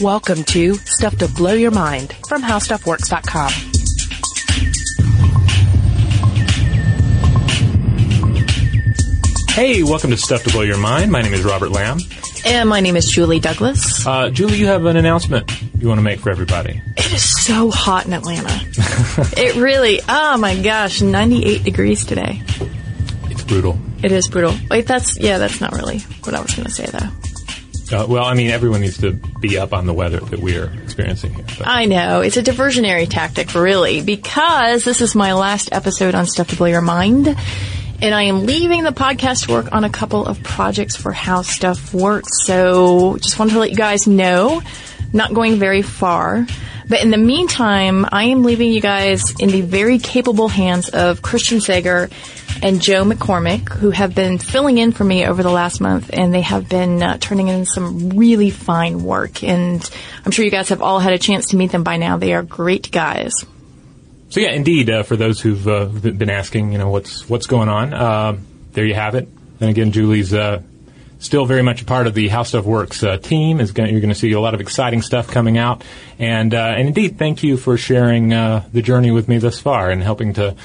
Welcome to Stuff to Blow Your Mind from HowStuffWorks.com. Hey, welcome to Stuff to Blow Your Mind. My name is Robert Lamb. And my name is Julie Douglas. Uh, Julie, you have an announcement you want to make for everybody. It is so hot in Atlanta. it really, oh my gosh, 98 degrees today. It's brutal. It is brutal. Wait, that's, yeah, that's not really what I was going to say though. Uh, well, I mean, everyone needs to be up on the weather that we are experiencing here. I know. It's a diversionary tactic, really, because this is my last episode on Stuff to Blow Your Mind. And I am leaving the podcast work on a couple of projects for How Stuff Works. So just wanted to let you guys know, not going very far. But in the meantime, I am leaving you guys in the very capable hands of Christian Sager and Joe McCormick, who have been filling in for me over the last month, and they have been uh, turning in some really fine work. And I'm sure you guys have all had a chance to meet them by now. They are great guys. So yeah, indeed, uh, for those who've uh, been asking, you know, what's what's going on, uh, there you have it. And again, Julie's uh, still very much a part of the How Stuff Works uh, team. Is gonna, you're going to see a lot of exciting stuff coming out, and uh, and indeed, thank you for sharing the journey with me thus far and helping to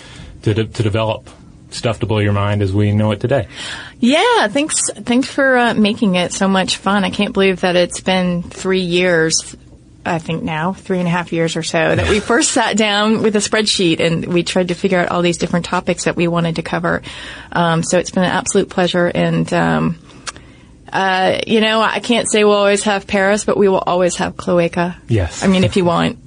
to, de- to develop stuff to blow your mind as we know it today. Yeah, thanks. Thanks for uh, making it so much fun. I can't believe that it's been three years. I think now three and a half years or so that we first sat down with a spreadsheet and we tried to figure out all these different topics that we wanted to cover. Um, so it's been an absolute pleasure and. Um, uh, you know, I can't say we'll always have Paris, but we will always have Cloaca. Yes. I mean, if you want.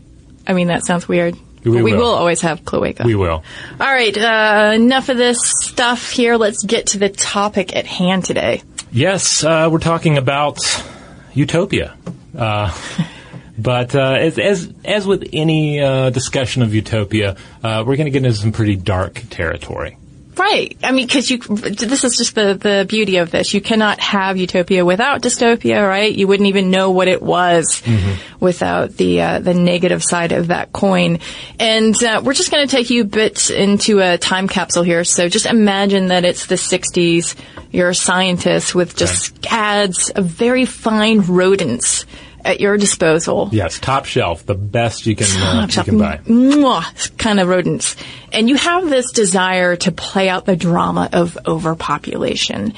I mean, that sounds weird. We, we will. will. always have Cloaca. We will. All right, uh, enough of this stuff here. Let's get to the topic at hand today. Yes, uh, we're talking about utopia. Uh, but uh, as, as, as with any uh, discussion of utopia, uh, we're going to get into some pretty dark territory. Right. I mean, because you, this is just the, the beauty of this. You cannot have utopia without dystopia, right? You wouldn't even know what it was mm-hmm. without the uh, the negative side of that coin. And uh, we're just going to take you a bit into a time capsule here. So just imagine that it's the 60s. You're a scientist with just okay. scads of very fine rodents at your disposal. Yes, top shelf, the best you can, uh, you can buy. Mwah, kind of rodents. And you have this desire to play out the drama of overpopulation.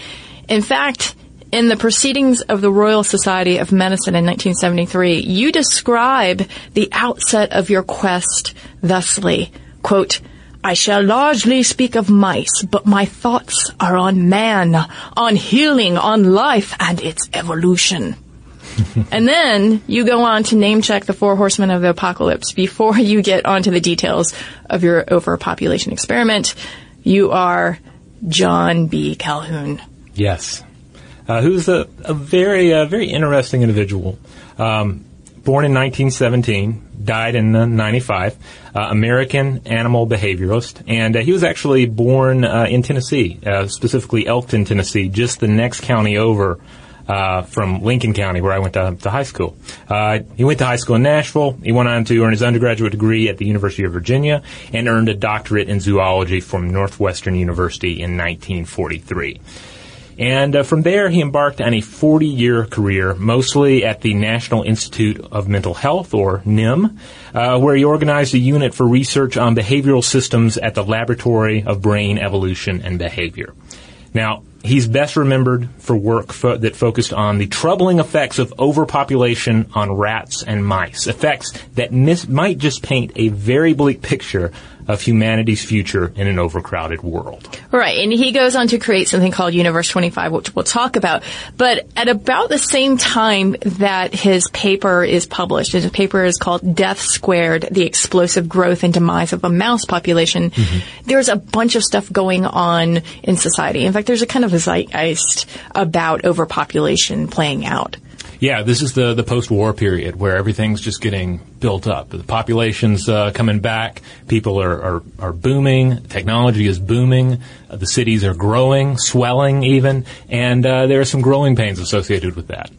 In fact, in the Proceedings of the Royal Society of Medicine in 1973, you describe the outset of your quest thusly, quote, I shall largely speak of mice, but my thoughts are on man, on healing, on life, and its evolution. and then you go on to name check the four horsemen of the apocalypse before you get onto the details of your overpopulation experiment. You are John B. Calhoun. Yes. Uh, who's a, a very, uh, very interesting individual. Um, born in 1917, died in uh, 95, American animal behaviorist, and uh, he was actually born uh, in Tennessee, uh, specifically Elkton, Tennessee, just the next county over uh, from Lincoln County, where I went to, to high school. Uh, he went to high school in Nashville. He went on to earn his undergraduate degree at the University of Virginia and earned a doctorate in zoology from Northwestern University in 1943. And uh, from there, he embarked on a 40 year career, mostly at the National Institute of Mental Health, or NIM, uh, where he organized a unit for research on behavioral systems at the Laboratory of Brain Evolution and Behavior. Now, he's best remembered for work fo- that focused on the troubling effects of overpopulation on rats and mice, effects that mis- might just paint a very bleak picture of humanity's future in an overcrowded world. Right, and he goes on to create something called Universe 25, which we'll talk about. But at about the same time that his paper is published, his paper is called Death Squared, The Explosive Growth and Demise of a Mouse Population, mm-hmm. there's a bunch of stuff going on in society. In fact, there's a kind of a zeitgeist about overpopulation playing out. Yeah, this is the, the post-war period where everything's just getting built up. The population's uh, coming back. People are, are, are booming. Technology is booming. Uh, the cities are growing, swelling even, and uh, there are some growing pains associated with that.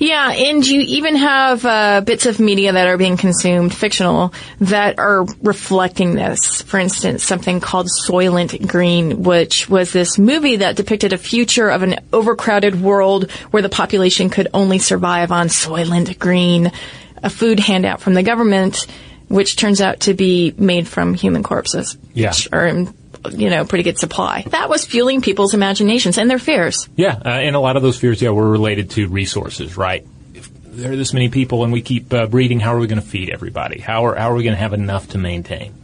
Yeah, and you even have uh, bits of media that are being consumed, fictional, that are reflecting this. For instance, something called Soylent Green, which was this movie that depicted a future of an overcrowded world where the population could only survive on Soylent Green, a food handout from the government, which turns out to be made from human corpses. Yeah. Which are in, you know, pretty good supply. That was fueling people's imaginations and their fears. Yeah, uh, and a lot of those fears, yeah, were related to resources, right? If there are this many people and we keep uh, breeding, how are we going to feed everybody? How are, how are we going to have enough to maintain?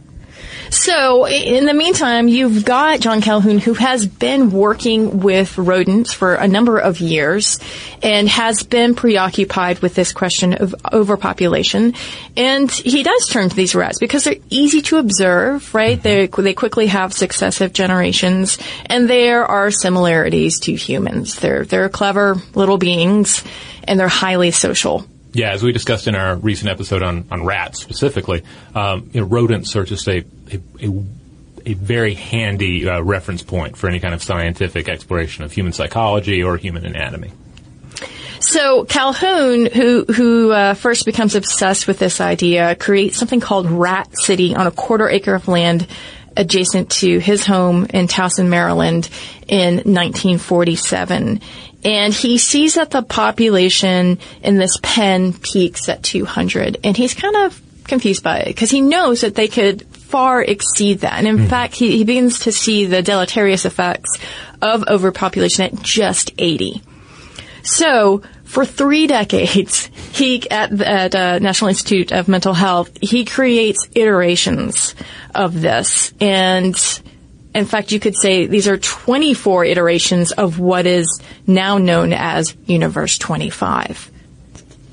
So, in the meantime, you've got John Calhoun, who has been working with rodents for a number of years and has been preoccupied with this question of overpopulation. And he does turn to these rats because they're easy to observe, right? They, mm-hmm. they quickly have successive generations, and there are similarities to humans. They're, they're clever little beings, and they're highly social. Yeah, as we discussed in our recent episode on, on rats specifically, um, you know, rodents are just a, a, a, a very handy uh, reference point for any kind of scientific exploration of human psychology or human anatomy. So Calhoun, who who uh, first becomes obsessed with this idea, creates something called Rat City on a quarter acre of land adjacent to his home in Towson, Maryland, in 1947. And he sees that the population in this pen peaks at 200, and he's kind of confused by it because he knows that they could far exceed that. And in hmm. fact, he, he begins to see the deleterious effects of overpopulation at just 80. So for three decades, he at at uh, National Institute of Mental Health, he creates iterations of this, and in fact, you could say these are 24 iterations of what is now known as Universe 25.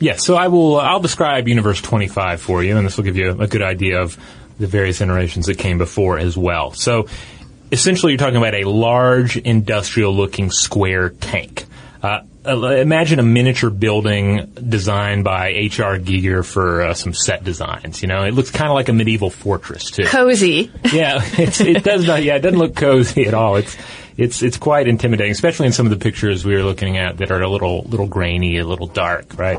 Yes, so I will. I'll describe Universe 25 for you, and this will give you a good idea of the various iterations that came before as well. So, essentially, you're talking about a large industrial-looking square tank. Uh, imagine a miniature building designed by H.R. Giger for uh, some set designs. You know, it looks kind of like a medieval fortress too. Cozy. yeah, it's, it does not. Yeah, it doesn't look cozy at all. It's it's it's quite intimidating, especially in some of the pictures we were looking at that are a little little grainy, a little dark, right?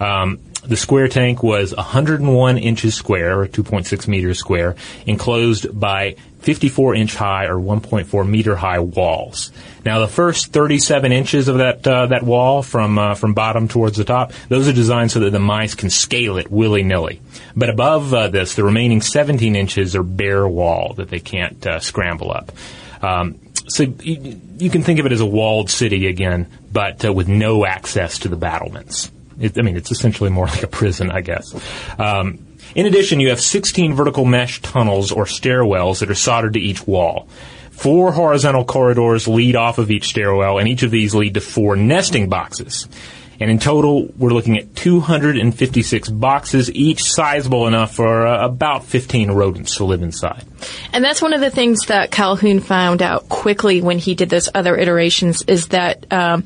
Um, the square tank was 101 inches square, or 2.6 meters square, enclosed by 54 inch high or 1.4 meter high walls. Now, the first 37 inches of that uh, that wall from uh, from bottom towards the top, those are designed so that the mice can scale it willy nilly. But above uh, this, the remaining 17 inches are bare wall that they can't uh, scramble up. Um, so you, you can think of it as a walled city again, but uh, with no access to the battlements. It, I mean, it's essentially more like a prison, I guess. Um, in addition, you have 16 vertical mesh tunnels or stairwells that are soldered to each wall. Four horizontal corridors lead off of each stairwell, and each of these lead to four nesting boxes. And in total, we're looking at 256 boxes, each sizable enough for uh, about 15 rodents to live inside. And that's one of the things that Calhoun found out quickly when he did those other iterations is that um,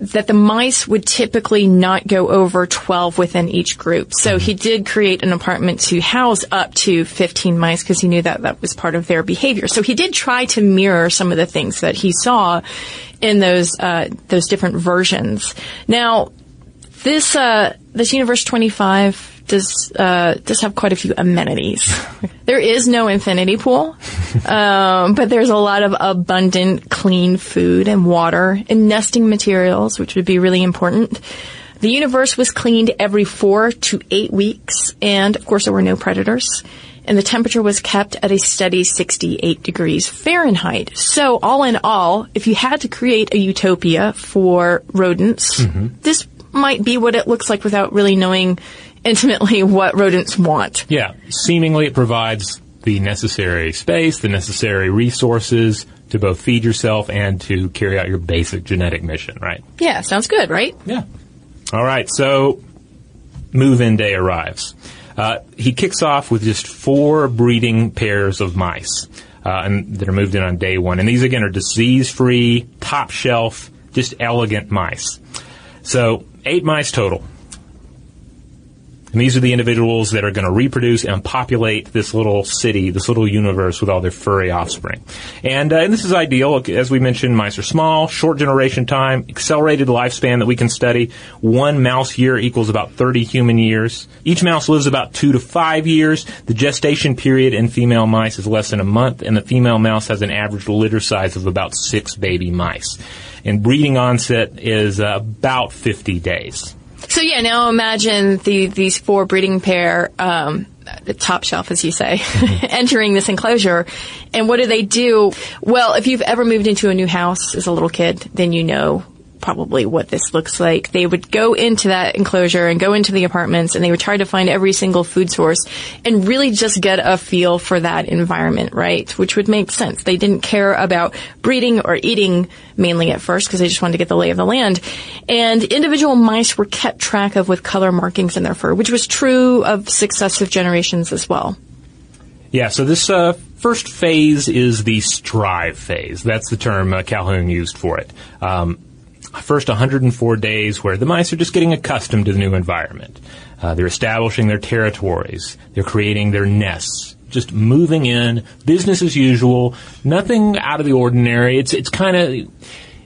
that the mice would typically not go over 12 within each group. So he did create an apartment to house up to 15 mice because he knew that that was part of their behavior. So he did try to mirror some of the things that he saw in those uh, those different versions. Now, this uh, this Universe 25 does uh, does have quite a few amenities. there is no infinity pool, um, but there's a lot of abundant, clean food and water and nesting materials, which would be really important. The universe was cleaned every four to eight weeks, and of course there were no predators. And the temperature was kept at a steady 68 degrees Fahrenheit. So all in all, if you had to create a utopia for rodents, this might be what it looks like without really knowing intimately what rodents want. Yeah, seemingly it provides the necessary space, the necessary resources to both feed yourself and to carry out your basic genetic mission, right? Yeah, sounds good, right? Yeah. All right, so move-in day arrives. Uh, he kicks off with just four breeding pairs of mice, uh, and that are moved in on day one. And these again are disease-free, top shelf, just elegant mice. So eight mice total. And these are the individuals that are going to reproduce and populate this little city, this little universe with all their furry offspring. And, uh, and this is ideal. As we mentioned, mice are small, short generation time, accelerated lifespan that we can study. One mouse year equals about 30 human years. Each mouse lives about two to five years. The gestation period in female mice is less than a month, and the female mouse has an average litter size of about six baby mice. And breeding onset is uh, about 50 days. So yeah, now imagine the, these four breeding pair, um, the top shelf, as you say, entering this enclosure. And what do they do? Well, if you've ever moved into a new house as a little kid, then you know probably what this looks like. They would go into that enclosure and go into the apartments and they would try to find every single food source and really just get a feel for that environment, right? Which would make sense. They didn't care about breeding or eating mainly at first because they just wanted to get the lay of the land. And individual mice were kept track of with color markings in their fur, which was true of successive generations as well. Yeah, so this uh, first phase is the strive phase. That's the term uh, Calhoun used for it. Um, first 104 days where the mice are just getting accustomed to the new environment. Uh, they're establishing their territories. They're creating their nests. Just moving in, business as usual, nothing out of the ordinary. It's it's kind of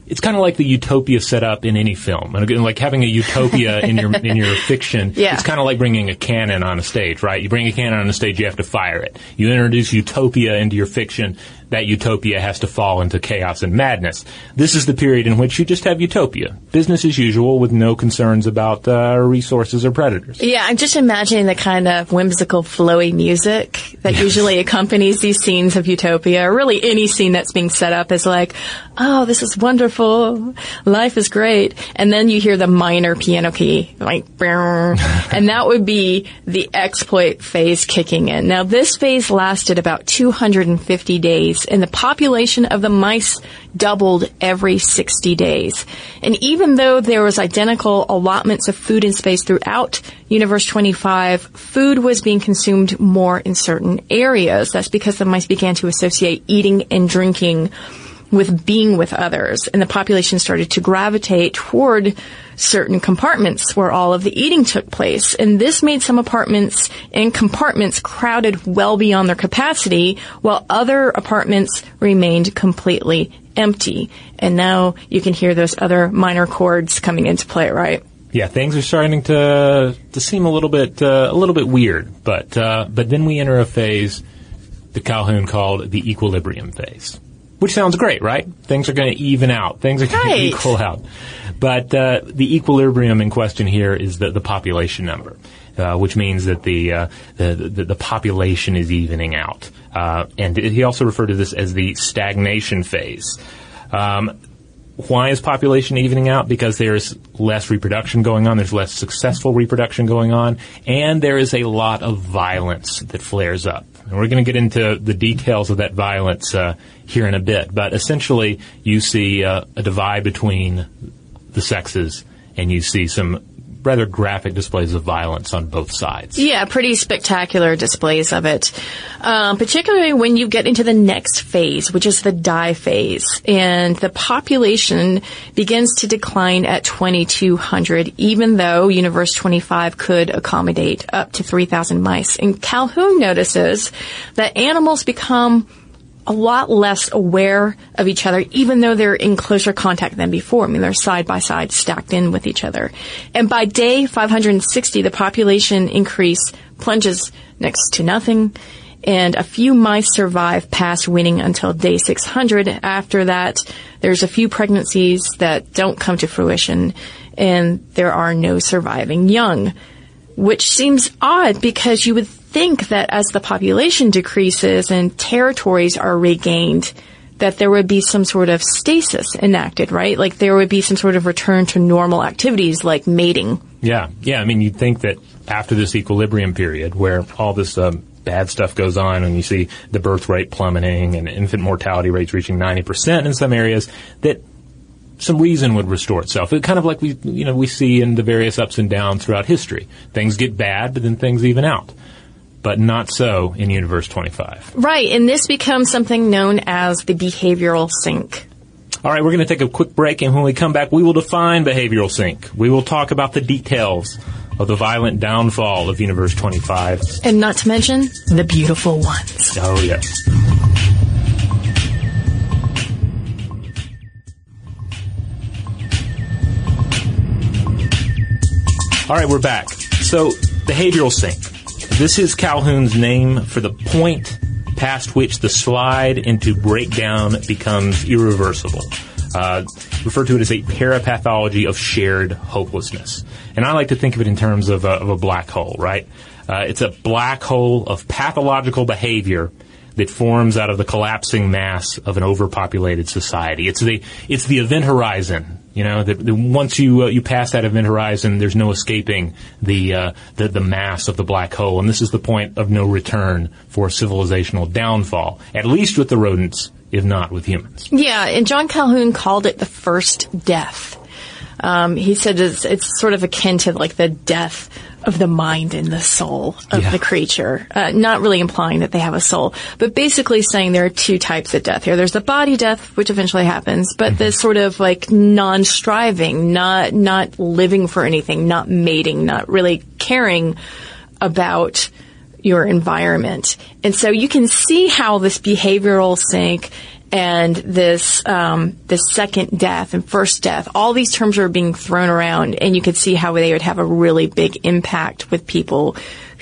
it's kind of like the utopia set up in any film, and like having a utopia in your in your fiction. Yeah. It's kind of like bringing a cannon on a stage, right? You bring a cannon on a stage, you have to fire it. You introduce utopia into your fiction that utopia has to fall into chaos and madness. This is the period in which you just have utopia. Business as usual with no concerns about uh, resources or predators. Yeah, I'm just imagining the kind of whimsical, flowy music that usually accompanies these scenes of utopia, or really any scene that's being set up is like, oh, this is wonderful. Life is great. And then you hear the minor piano key, like, and that would be the exploit phase kicking in. Now, this phase lasted about 250 days and the population of the mice doubled every 60 days. And even though there was identical allotments of food and space throughout Universe 25, food was being consumed more in certain areas. That's because the mice began to associate eating and drinking with being with others, and the population started to gravitate toward certain compartments where all of the eating took place. And this made some apartments and compartments crowded well beyond their capacity, while other apartments remained completely empty. And now you can hear those other minor chords coming into play, right? Yeah, things are starting to to seem a little bit uh, a little bit weird, but uh, but then we enter a phase that Calhoun called the equilibrium phase which sounds great, right? Things are going to even out. Things are going Right. to equal out. But uh, the equilibrium in question here is the, the population number, uh, which means that the, uh, the, the the population is evening out. Uh, and he also referred to this as the stagnation phase. Um, why is population evening out? Because there's less reproduction going on, there's less successful reproduction going on, and there is a lot of violence that flares up. And we're going to get into the details of that violence uh, here in a bit, but essentially you see uh, a divide between the sexes, and you see some rather graphic displays of violence on both sides. Yeah, pretty spectacular displays of it. Um, particularly when you get into the next phase, which is the die phase. And the population begins to decline at 2200, even though Universe 25 could accommodate up to 3000 mice. And Calhoun notices that animals become a lot less aware of each other, even though they're in closer contact than before. I mean, they're side by side, stacked in with each other. And by day 560, the population increase plunges next to nothing. And a few mice survive past weaning until day 600. After that, there's a few pregnancies that don't come to fruition, and there are no surviving young which seems odd because you would think that as the population decreases and territories are regained, that there would be some sort of stasis enacted, right? Like there would be some sort of return to normal activities like mating. Yeah, yeah. I mean, you'd think that after this equilibrium period, where all this um, bad stuff goes on, and you see the birth rate plummeting and infant mortality rates reaching ninety percent in some areas, that some reason would restore itself. It kind of like we, you know, we see in the various ups and downs throughout history. Things get bad, but then things even out. But not so in Universe 25. Right, and this becomes something known as the behavioral sink. All right, we're going to take a quick break, and when we come back, we will define behavioral sink. We will talk about the details of the violent downfall of Universe 25. And not to mention the beautiful ones. Oh, yes. All right, we're back. So, behavioral sink. This is Calhoun's name for the point past which the slide into breakdown becomes irreversible. Uh, refer to it as a parapathology of shared hopelessness. And I like to think of it in terms of a, of a black hole, right? Uh, it's a black hole of pathological behavior that forms out of the collapsing mass of an overpopulated society. It's the it's the event horizon. You know, that once you uh, you pass that event horizon, there's no escaping the, uh, the the mass of the black hole, and this is the point of no return for civilizational downfall. At least with the rodents, if not with humans. Yeah, and John Calhoun called it the first death. Um, he said it's, it's, sort of akin to like the death of the mind and the soul of yeah. the creature. Uh, not really implying that they have a soul, but basically saying there are two types of death here. There's the body death, which eventually happens, but mm-hmm. this sort of like non-striving, not not living for anything, not mating, not really caring about your environment. And so you can see how this behavioral sink and this um, this second death and first death, all these terms are being thrown around, and you could see how they would have a really big impact with people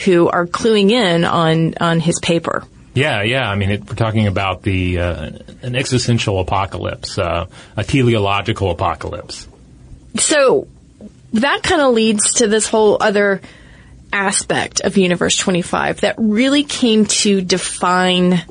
who are cluing in on on his paper. Yeah, yeah. I mean, it, we're talking about the uh, an existential apocalypse, uh, a teleological apocalypse. So that kind of leads to this whole other aspect of Universe 25 that really came to define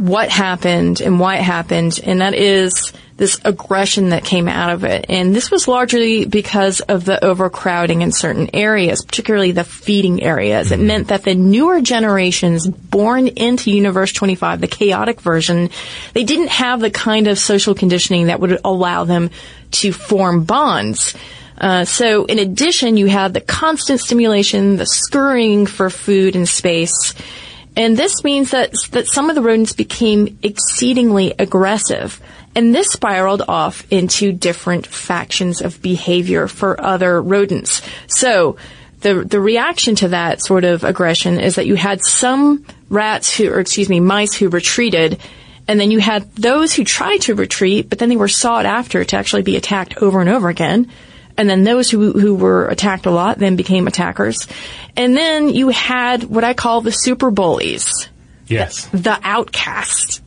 what happened and why it happened, and that is this aggression that came out of it. And this was largely because of the overcrowding in certain areas, particularly the feeding areas. It meant that the newer generations born into Universe 25, the chaotic version, they didn't have the kind of social conditioning that would allow them to form bonds. Uh, so in addition, you had the constant stimulation, the scurrying for food and space, and this means that, that some of the rodents became exceedingly aggressive. And this spiraled off into different factions of behavior for other rodents. So, the, the reaction to that sort of aggression is that you had some rats who, or excuse me, mice who retreated, and then you had those who tried to retreat, but then they were sought after to actually be attacked over and over again and then those who who were attacked a lot then became attackers, and then you had what I call the super bullies. Yes, the, the outcasts.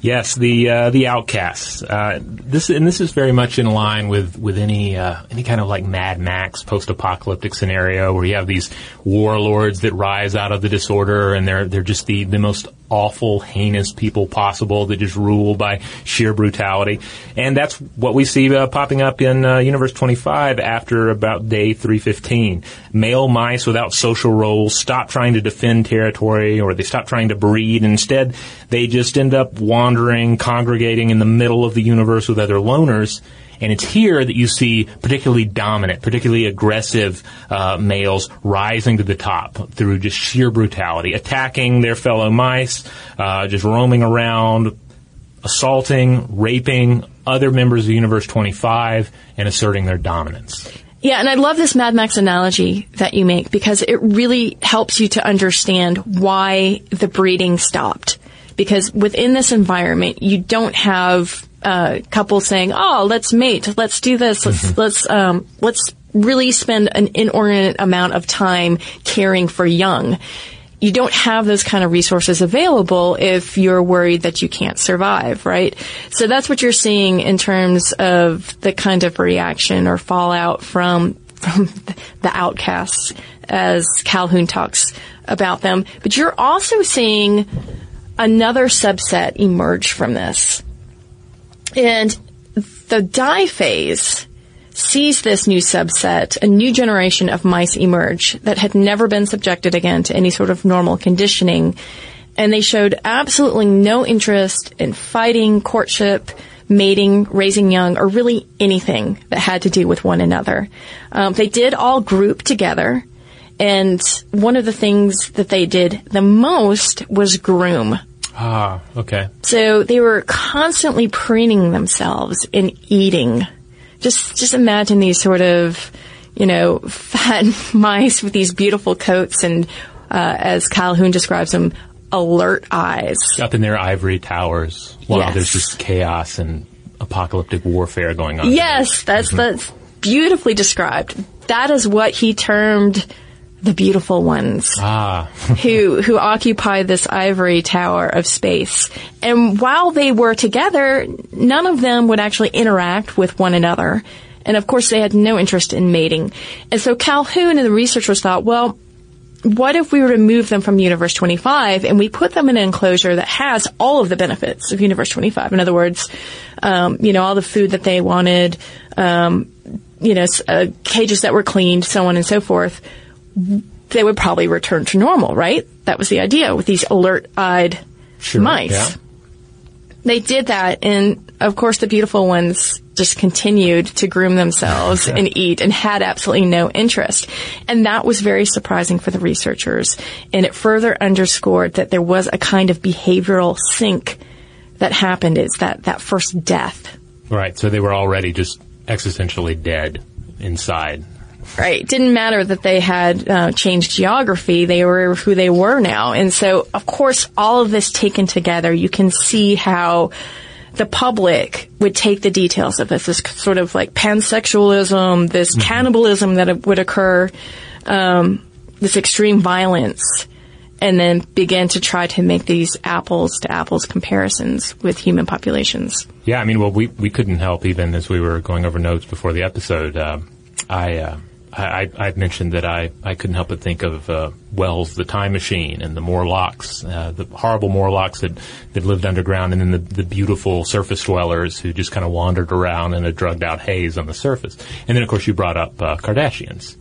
Yes, the uh, the outcasts. Uh, this and this is very much in line with with any uh, any kind of like Mad Max post apocalyptic scenario where you have these warlords that rise out of the disorder and they're they're just the the most awful, heinous people possible that just rule by sheer brutality. And that's what we see uh, popping up in uh, Universe 25 after about day 315. Male mice without social roles stop trying to defend territory or they stop trying to breed. Instead, they just end up wandering, congregating in the middle of the universe with other loners and it's here that you see particularly dominant, particularly aggressive uh, males rising to the top through just sheer brutality, attacking their fellow mice, uh, just roaming around, assaulting, raping other members of Universe 25, and asserting their dominance. Yeah, and I love this Mad Max analogy that you make because it really helps you to understand why the breeding stopped. Because within this environment, you don't have uh, couple saying, "Oh, let's mate, let's do this, let's mm-hmm. let's um, let's really spend an inordinate amount of time caring for young." You don't have those kind of resources available if you're worried that you can't survive, right? So that's what you're seeing in terms of the kind of reaction or fallout from from the outcasts as Calhoun talks about them. But you're also seeing another subset emerge from this and the die phase sees this new subset, a new generation of mice emerge that had never been subjected again to any sort of normal conditioning. And they showed absolutely no interest in fighting, courtship, mating, raising young, or really anything that had to do with one another. Um, they did all group together. And one of the things that they did the most was groom. Ah, okay. So they were constantly preening themselves and eating. Just, just imagine these sort of you know, fat mice with these beautiful coats and, uh, as Calhoun describes them, alert eyes. Up in their ivory towers while Yes. there's just chaos and apocalyptic warfare going on. Yes, that's that's beautifully described. That is what he termed the beautiful ones Ah, who who occupy this ivory tower of space. And while they were together, none of them would actually interact with one another. And of course, they had no interest in mating. And so Calhoun and the researchers thought, well, what if we remove them from Universe 25 and we put them in an enclosure that has all of the benefits of Universe 25? In other words, um, you know, all the food that they wanted, um, you know, uh, cages that were cleaned, so on and so forth. They would probably return to normal, right? That was the idea with these alert-eyed sure. mice. Yeah. They did that, and of course, the beautiful ones just continued to groom themselves and eat and had absolutely no interest. And that was very surprising for the researchers. And it further underscored that there was a kind of behavioral sink that happened. It's that, that first death. Right. So they were already just existentially dead inside. Right. It didn't matter that they had uh, changed geography. They were who they were now. And so, of course, all of this taken together, you can see how the public would take the details of this, this sort of like pansexualism, this cannibalism that would occur, um, this extreme violence, and then begin to try to make these apples to apples comparisons with human populations. Yeah, I mean, well, we, we couldn't help even as we were going over notes before the episode. Um, I, uh, I, I mentioned that I, I couldn't help but think of uh, Wells' The Time Machine and the Morlocks, uh, the horrible Morlocks that, that lived underground, and then the, the beautiful surface dwellers who just kind of wandered around in a drugged out haze on the surface. And then, of course, you brought up uh, Kardashians.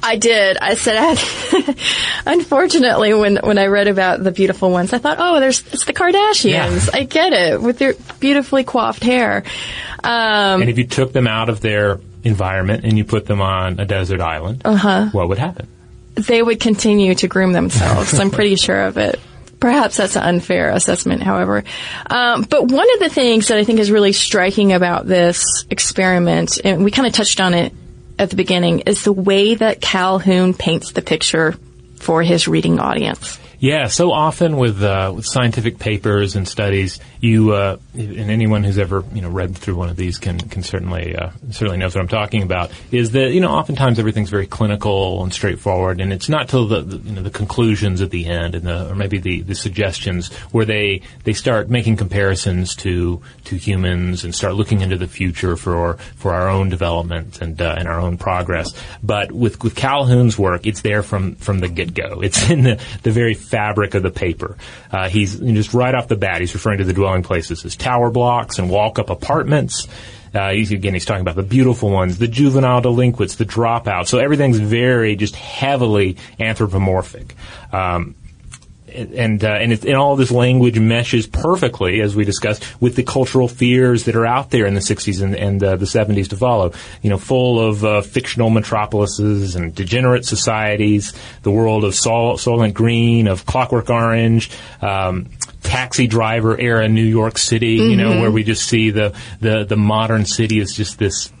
I did. I said, I, unfortunately, when when I read about the beautiful ones, I thought, oh, there's it's the Kardashians. Yeah. I get it with their beautifully coiffed hair. Um, And if you took them out of their environment and you put them on a desert island, uh-huh. what would happen? they would continue to groom themselves. I'm pretty sure of it. Perhaps that's an unfair assessment, however. Um, but one of the things that I think is really striking about this experiment, and we kind of touched on it at the beginning, is the way that Calhoun paints the picture for his reading audience. Yeah, so often with uh, with scientific papers and studies, you uh, and anyone who's ever you know read through one of these can can certainly uh, certainly knows what I'm talking about. Is that you know oftentimes everything's very clinical and straightforward, and it's not till the, the you know the conclusions at the end and the or maybe the, the suggestions where they they start making comparisons to to humans and start looking into the future for for our own development and uh, and our own progress. But with with Calhoun's work, it's there from from the get go. It's in the the very fabric of the paper. Uh, he's just right off the bat. He's referring to the dwelling places as tower blocks and walk up apartments. Uh, he's, again, he's talking about the beautiful ones, the juvenile delinquents, the dropouts. So everything's very just heavily anthropomorphic. Um, and uh, and, it, and all this language meshes perfectly, as we discussed, with the cultural fears that are out there in the 60s and, and uh, the 70s to follow. You know, full of uh, fictional metropolises and degenerate societies, the world of Sol- Soylent Green, of Clockwork Orange. Um, Taxi driver era New York City, you know, where we just see the, the, the modern city is just this,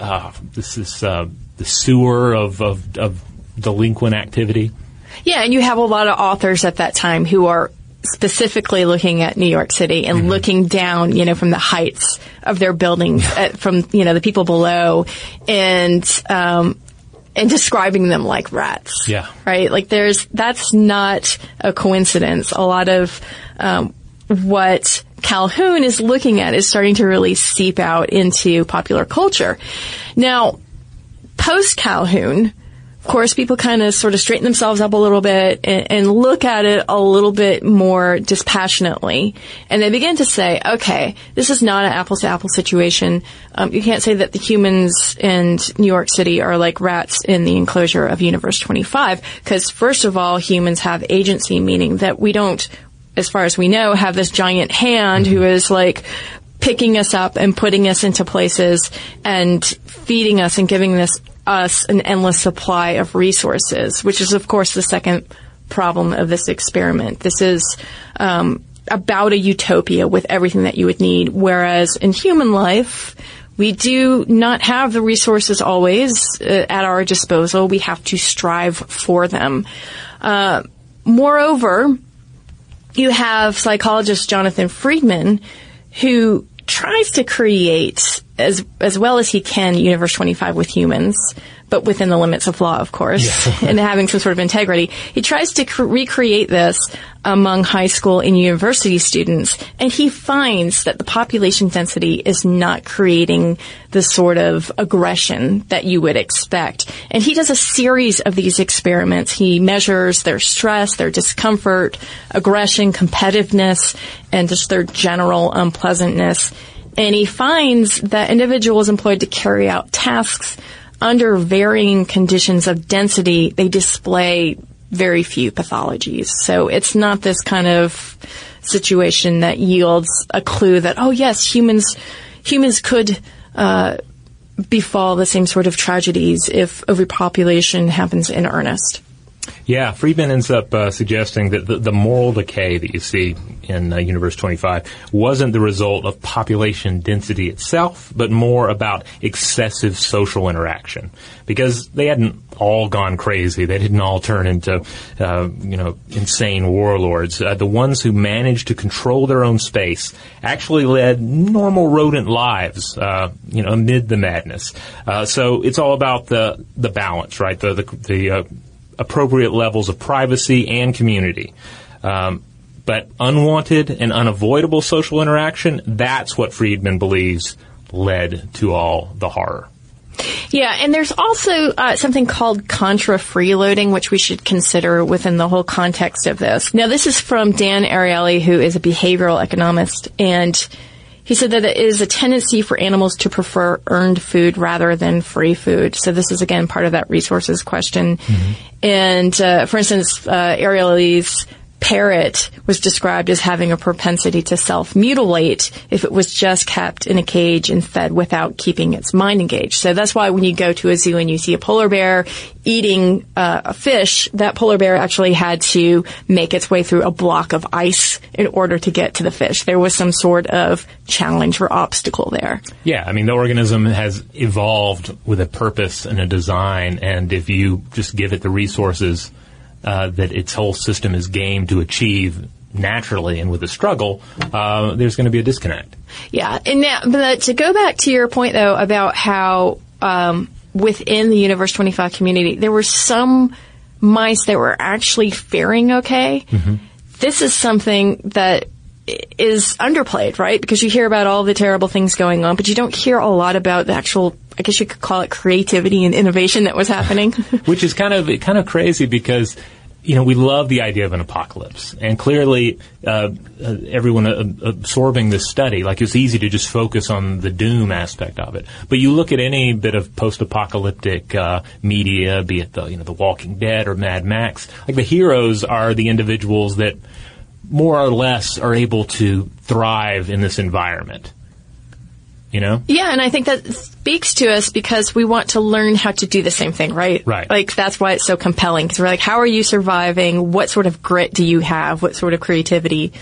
uh, this is, uh, the sewer of, of, of delinquent activity. Yeah, and you have a lot of authors at that time who are specifically looking at New York City and looking down, you know, from the heights of their buildings, at, from you know the people below, and um, and describing them like rats. Yeah. right. Like there's that's not a coincidence. A lot of um, what Calhoun is looking at is starting to really seep out into popular culture. Now, post Calhoun, of course, people kind of sort of straighten themselves up a little bit and, and look at it a little bit more dispassionately. And they begin to say, okay, this is not an apples to apples situation. Um, you can't say that the humans in New York City are like rats in the enclosure of Universe 25. Because first of all, humans have agency, meaning that we don't, as far as we know, have this giant hand who is like picking us up and putting us into places and feeding us and giving this us an endless supply of resources, which is of course the second problem of this experiment. This is um, about a utopia with everything that you would need, whereas in human life, We do not have the resources always uh, at our disposal. We have to strive for them. Uh, moreover, you have psychologist Jonathan Freedman, who tries to create as as well as he can Universe 25 with humans, but within the limits of law, of course, yeah. and having some sort of integrity. He tries to cre- recreate this among high school and university students, and he finds that the population density is not creating the sort of aggression that you would expect. And he does a series of these experiments. He measures their stress, their discomfort, aggression, competitiveness, and just their general unpleasantness. And he finds that individuals employed to carry out tasks under varying conditions of density, they display very few pathologies. So it's not this kind of situation that yields a clue that, oh yes, humans, humans could, uh, befall the same sort of tragedies if overpopulation happens in earnest. Yeah, Freedman ends up uh, suggesting that the, the, moral decay that you see in uh, Universe 25 wasn't the result of population density itself, but more about excessive social interaction. Because they hadn't all gone crazy. They didn't all turn into, uh, you know, insane warlords. Uh, the ones who managed to control their own space actually led normal rodent lives, uh, you know, amid the madness. Uh, so it's all about the the balance, right? The the, the appropriate levels of privacy and community. Um, but unwanted and unavoidable social interaction, that's what Freedman believes led to all the horror. Yeah, and there's also uh, something called contra freeloading, which we should consider within the whole context of this. Now, this is from Dan Ariely, who is a behavioral economist, and he said that it is a tendency for animals to prefer earned food rather than free food. So this is again part of that resources question. Mm-hmm. And uh, for instance, uh, Ariely's parrot was described as having a propensity to self-mutilate if it was just kept in a cage and fed without keeping its mind engaged. So that's why when you go to a zoo and you see a polar bear eating uh, a fish, that polar bear actually had to make its way through a block of ice in order to get to the fish. There was some sort of challenge or obstacle there. Yeah, I mean the organism has evolved with a purpose and a design, and if you just give it the resources uh, that its whole system is game to achieve naturally and with a struggle, uh, there's going to be a disconnect. Yeah, and now, but to go back to your point though about how um, within the Universe 25 community there were some mice that were actually faring okay. Mm-hmm. This is something that is underplayed, right? Because you hear about all the terrible things going on, but you don't hear a lot about the actual I guess you could call it creativity and innovation that was happening. Which is kind of kind of crazy because you know, we love the idea of an apocalypse, and clearly, uh, uh, everyone uh, absorbing this study, like it's easy to just focus on the doom aspect of it. But you look at any bit of post-apocalyptic uh, media, be it the you know the Walking Dead or Mad Max, like the heroes are the individuals that more or less are able to thrive in this environment you know? Yeah, and I think that speaks to us because we want to learn how to do the same thing, right? Right. Like that's why it's so compelling because we're like, how are you surviving? What sort of grit do you have? What sort of creativity?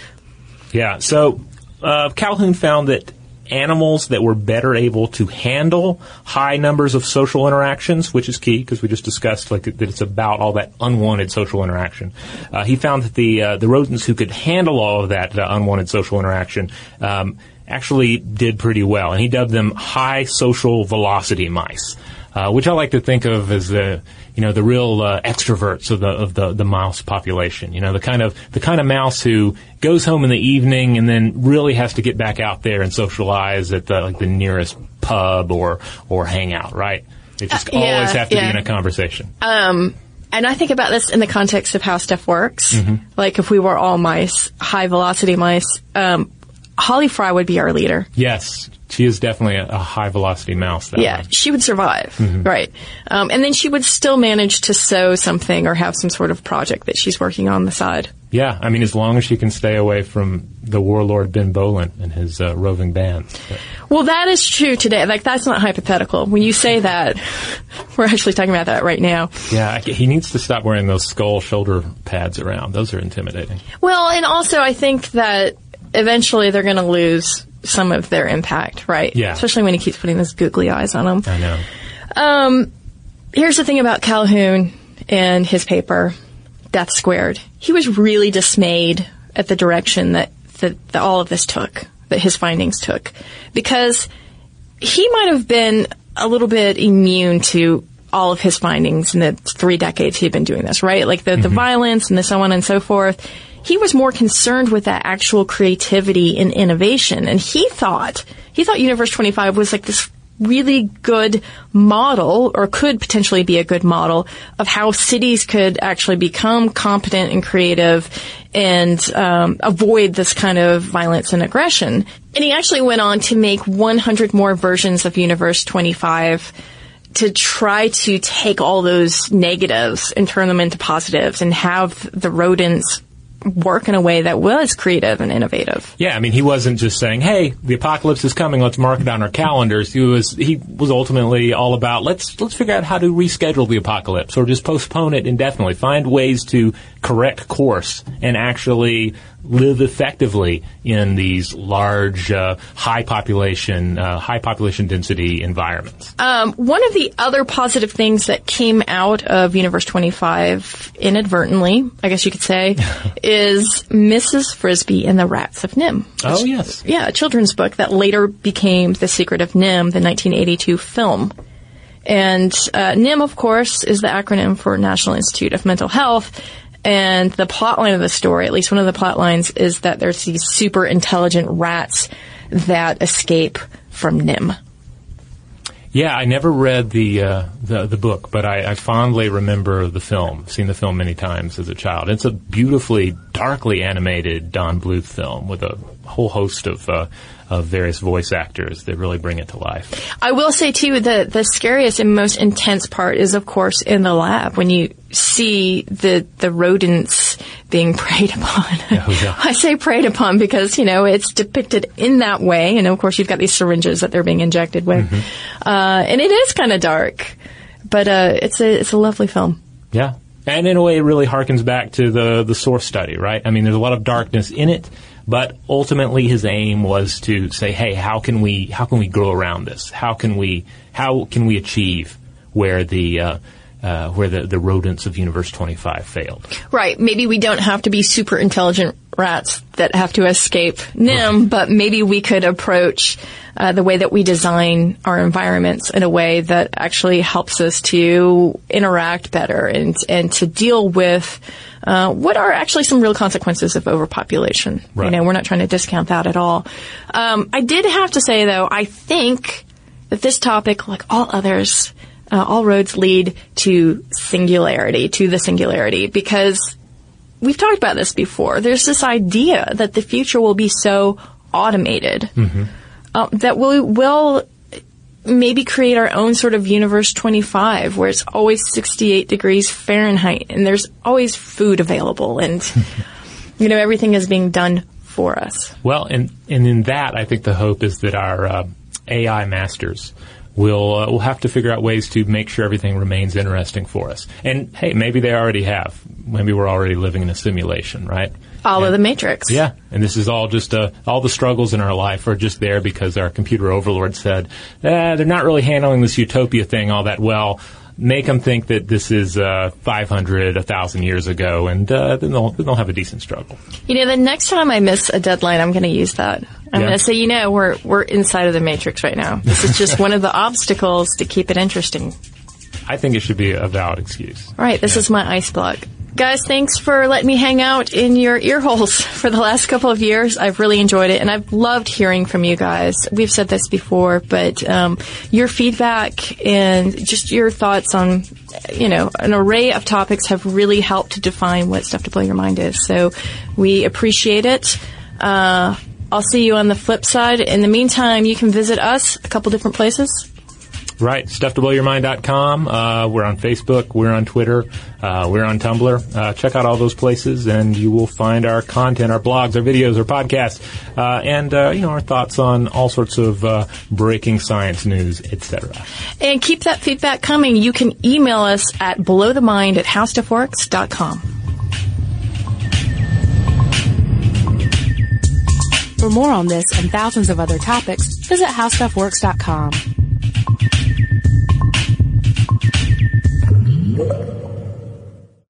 Yeah. So uh, Calhoun found that animals that were better able to handle high numbers of social interactions, which is key because we just discussed like that it's about all that unwanted social interaction. Uh, he found that the uh, the rodents who could handle all of that uh, unwanted social interaction um, actually did pretty well, and he dubbed them high social velocity mice, uh, which I like to think of as the you know the real uh, extroverts of the of the the mouse population. You know the kind of the kind of mouse who goes home in the evening and then really has to get back out there and socialize at the like the nearest pub or or hangout. Right? They just uh, yeah, always have to yeah. be in a conversation. Um, and I think about this in the context of how stuff works. Mm-hmm. Like if we were all mice, high velocity mice, um, Holly Fry would be our leader. Yes, she is definitely a, a high velocity mouse. yeah, way. she would survive, mm-hmm. right? Um, and then she would still manage to sew something or have some sort of project that she's working on the side. Yeah, I mean, as long as she can stay away from the warlord Ben Bowlin and his uh, roving bands. But. Well, that is true today. Like, that's not hypothetical. When you say that, we're actually talking about that right now. Yeah, he needs to stop wearing those skull shoulder pads around. Those are intimidating. Well, and also I think that eventually they're going to lose some of their impact, right? Yeah. Especially when he keeps putting those googly eyes on them. I know. Um, here's the thing about Calhoun and his paper, Death Squared. He was really dismayed at the direction that, that, that all of this took, that his findings took, because he might have been a little bit immune to all of his findings in the three decades he'd been doing this, right? Like the, the violence and the so on and so forth. He was more concerned with that actual creativity and innovation. And he thought, he thought Universe 25 was like this really good model or could potentially be a good model of how cities could actually become competent and creative and um, avoid this kind of violence and aggression. And he actually went on to make 100 more versions of Universe 25 to try to take all those negatives and turn them into positives and have the rodents work in a way that was creative and innovative. Yeah, I mean, he wasn't just saying, "Hey, the apocalypse is coming. Let's mark it on our calendars." He was he was ultimately all about let's let's figure out how to reschedule the apocalypse or just postpone it indefinitely. Find ways to correct course and actually live effectively in these large, uh, high population, uh, high population density environments. Um, one of the other positive things that came out of Universe 25 inadvertently, I guess you could say, is Mrs. Frisby and the Rats of NIMH. Oh yes, Yeah, a children's book that later became The Secret of NIMH, the 1982 film. And uh, NIMH, of course, is the acronym for National Institute of Mental Health. And the plot line of the story, at least one of the plot lines, is that there's these super intelligent rats that escape from NIMH. Yeah, I never read the uh, the, the book, but I, I fondly remember the film. Seen the film many times as a child. It's a beautifully, darkly animated Don Bluth film with a whole host of uh, of various voice actors that really bring it to life. I will say too the the scariest and most intense part is of course in the lab when you see the the rodents being preyed upon. Oh, yeah. I say preyed upon because you know it's depicted in that way, and of course you've got these syringes that they're being injected with, uh, and it is kind of dark, but uh, it's a it's a lovely film. Yeah. And in a way, it really harkens back to the, the source study, right? I mean, there's a lot of darkness in it, but ultimately his aim was to say, hey, how can we, how can we grow around this? How can we, how can we achieve where the, uh, uh, where the, the rodents of Universe 25 failed? Right. Maybe we don't have to be super intelligent rats that have to escape NIMH, but maybe we could approach uh, the way that we design our environments in a way that actually helps us to interact better and and to deal with uh, what are actually some real consequences of overpopulation. You Right. know, we're not trying to discount that at all. Um, I did have to say though, I think that this topic, like all others, uh, all roads lead to singularity, to the singularity, because we've talked about this before. There's this idea that the future will be so automated uh, that we will maybe create our own sort of universe 25 where it's always 68 degrees Fahrenheit and there's always food available and you know everything is being done for us. Well, and, and in that, I think the hope is that our uh, AI masters will uh, will have to figure out ways to make sure everything remains interesting for us. And hey, maybe they already have. Maybe we're already living in a simulation, right? All of the matrix. Yeah, and this is all just uh, all the struggles in our life are just there because our computer overlord said eh, they're not really handling this utopia thing all that well. Make them think that this is uh, 500, 1,000 years ago, and uh, then, they'll, then they'll have a decent struggle. You know, the next time I miss a deadline, I'm going to use that. I'm Yeah. going to say, you know, we're we're inside of the matrix right now. This is just one of the obstacles to keep it interesting. I think it should be a valid excuse. All right, this is my ice block. Guys, thanks for letting me hang out in your ear holes for the last couple of years. I've really enjoyed it, and I've loved hearing from you guys. We've said this before, but um, your feedback and just your thoughts on, you know, an array of topics have really helped to define what Stuff to Blow Your Mind is. So we appreciate it. Uh, I'll see you on the flip side. In the meantime, you can visit us a couple different places. Right, stufftoblowyourmind.com. Uh, we're on Facebook, we're on Twitter, uh, we're on Tumblr. Uh, check out all those places, and you will find our content, our blogs, our videos, our podcasts, uh, and uh, you know our thoughts on all sorts of uh, breaking science news, etc. And keep that feedback coming. You can email us at blowthemind at howstuffworks.com. For more on this and thousands of other topics, visit howstuffworks.com. Thank you.